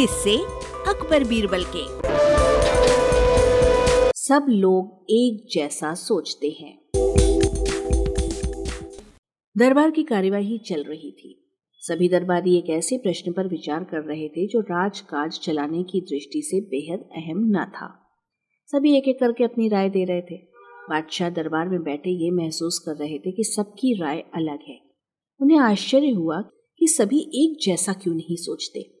किससे अकबर बीरबल के। सब लोग एक जैसा सोचते हैं। दरबार की कार्यवाही चल रही थी। सभी दरबारी एक ऐसे प्रश्न पर विचार कर रहे थे जो राजकाज चलाने की दृष्टि से बेहद अहम न था। सभी एक एक करके अपनी राय दे रहे थे। बादशाह दरबार में बैठे ये महसूस कर रहे थे कि सबकी राय अलग है। उन्हें आश्चर्य हुआ कि सभी एक जैसा क्यों नहीं सोचते।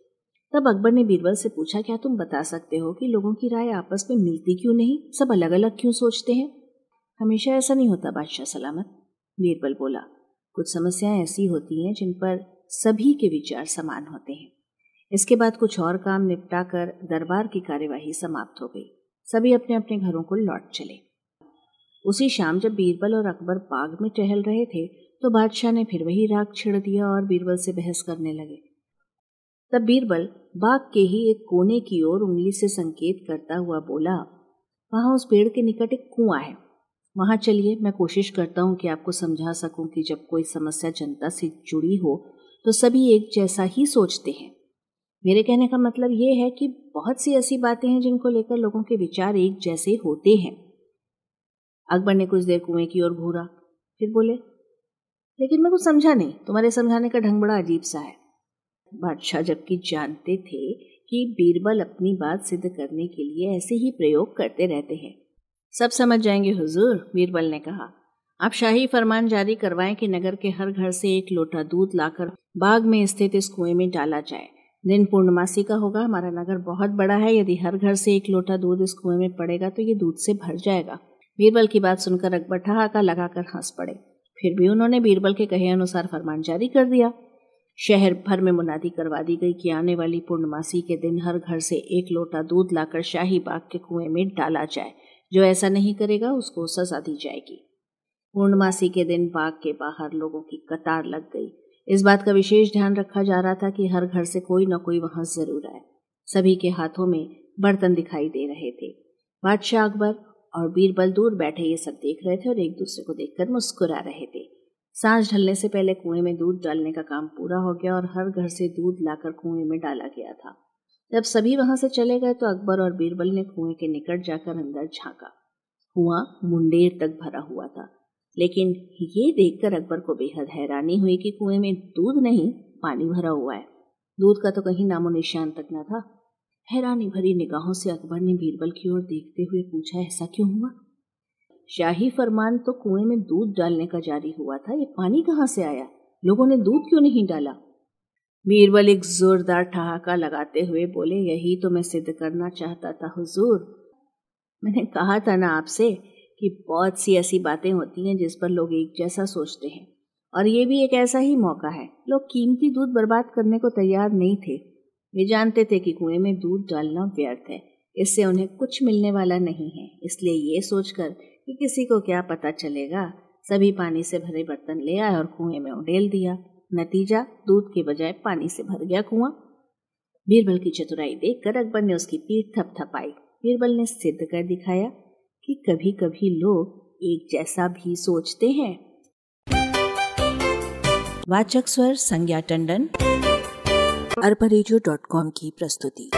तब अकबर ने बीरबल से पूछा, क्या तुम बता सकते हो कि लोगों की राय आपस में मिलती क्यों नहीं? सब अलग अलग क्यों सोचते हैं? हमेशा ऐसा नहीं होता, बादशाह सलामत, बीरबल बोला। कुछ समस्याएँ ऐसी होती हैं जिन पर सभी के विचार समान होते हैं। इसके बाद कुछ और काम निपटा कर दरबार की कार्यवाही समाप्त हो गई। सभी अपने अपने घरों को लौट चले। उसी शाम जब बीरबल और अकबर बाग में टहल रहे थे तो बादशाह ने फिर वही राग छिड़ दिया और बीरबल से बहस करने लगे। तब बीरबल बाग के ही एक कोने की ओर उंगली से संकेत करता हुआ बोला, वहाँ उस पेड़ के निकट एक कुआँ है। वहाँ चलिए, मैं कोशिश करता हूँ कि आपको समझा सकूँ कि जब कोई समस्या जनता से जुड़ी हो तो सभी एक जैसा ही सोचते हैं। मेरे कहने का मतलब ये है कि बहुत सी ऐसी बातें हैं जिनको लेकर लोगों के विचार एक जैसे होते हैं। अकबर ने कुछ देर कुएँ की ओर घूरा, फिर बोले, लेकिन मैं कुछ समझा नहीं। तुम्हारे समझाने का ढंग बड़ा अजीब सा है। बादशाह जबकि जानते थे कि बीरबल अपनी बात सिद्ध करने के लिए ऐसे ही प्रयोग करते रहते हैं। सब समझ जाएँगे, हुजूर, बीरबल ने कहा। आप शाही फरमान जारी करवाएँ कि नगर के हर घर से एक लोटा दूध लाकर बाग में स्थित इस कुएँ में डाला जाए। दिन पूर्णमासी का होगा, हमारा नगर बहुत बड़ा है, यदि हर घर से एक लोटा दूध इस कुएँ में पड़ेगा तो ये दूध से भर जाएगा। बीरबल की बात सुनकर अकबर ठहाका लगाकर हंस पड़े। फिर भी उन्होंने बीरबल के कहे अनुसार फरमान जारी कर दिया। शहर भर में मुनादी करवा दी गई कि आने वाली पूर्णमासी के दिन हर घर से एक लोटा दूध लाकर शाही बाग के कुएँ में डाला जाए। जो ऐसा नहीं करेगा, उसको सजा दी जाएगी। पूर्णमासी के दिन बाग के बाहर लोगों की कतार लग गई। इस बात का विशेष ध्यान रखा जा रहा था कि हर घर से कोई न कोई वहाँ ज़रूर आए। सभी के हाथों में बर्तन दिखाई दे रहे थे। बादशाह अकबर और बीरबल दूर बैठे ये सब देख रहे थे और एक दूसरे को देखकर मुस्कुरा रहे थे। साँझ ढलने से पहले कुएँ में दूध डालने का काम पूरा हो गया और हर घर से दूध लाकर कुएँ में डाला गया था। जब सभी वहाँ से चले गए तो अकबर और बीरबल ने कुएँ के निकट जाकर अंदर झांका। कुआँ मुंडेर तक भरा हुआ था। लेकिन ये देखकर अकबर को बेहद हैरानी हुई कि कुएँ में दूध नहीं, पानी भरा हुआ है। दूध का तो कहीं नामो निशान तक न था। हैरानी भरी निगाहों से अकबर ने बीरबल की ओर देखते हुए पूछा, ऐसा क्यों हुआ? शाही फरमान तो कुएँ में दूध डालने का जारी हुआ था, ये पानी कहाँ से आया? लोगों ने दूध क्यों नहीं डाला? बीरबल एक जोरदार ठहाका लगाते हुए बोले, यही तो मैं सिद्ध करना चाहता था, हुजूर। मैंने कहा था ना आपसे कि बहुत सी ऐसी बातें होती हैं जिस पर लोग एक जैसा सोचते हैं। और ये भी एक ऐसा ही मौका है। लोग कीमती दूध बर्बाद करने को तैयार नहीं थे। वे जानते थे कि कुएँ में दूध डालना व्यर्थ है। इससे उन्हें कुछ मिलने वाला नहीं है। इसलिए ये सोचकर किसी को क्या पता चलेगा। सभी पानी से भरे बर्तन ले आए और कुएँ में उडेल दिया। नतीजा, दूध के बजाय पानी से भर गया कुआँ। बीरबल की चतुराई देखकर अकबर ने उसकी पीठ थपथपाई। बीरबल ने सिद्ध कर दिखाया कि कभी कभी लोग एक जैसा भी सोचते हैं। वाचक स्वर संज्ञा टंडन, अरबा की प्रस्तुति।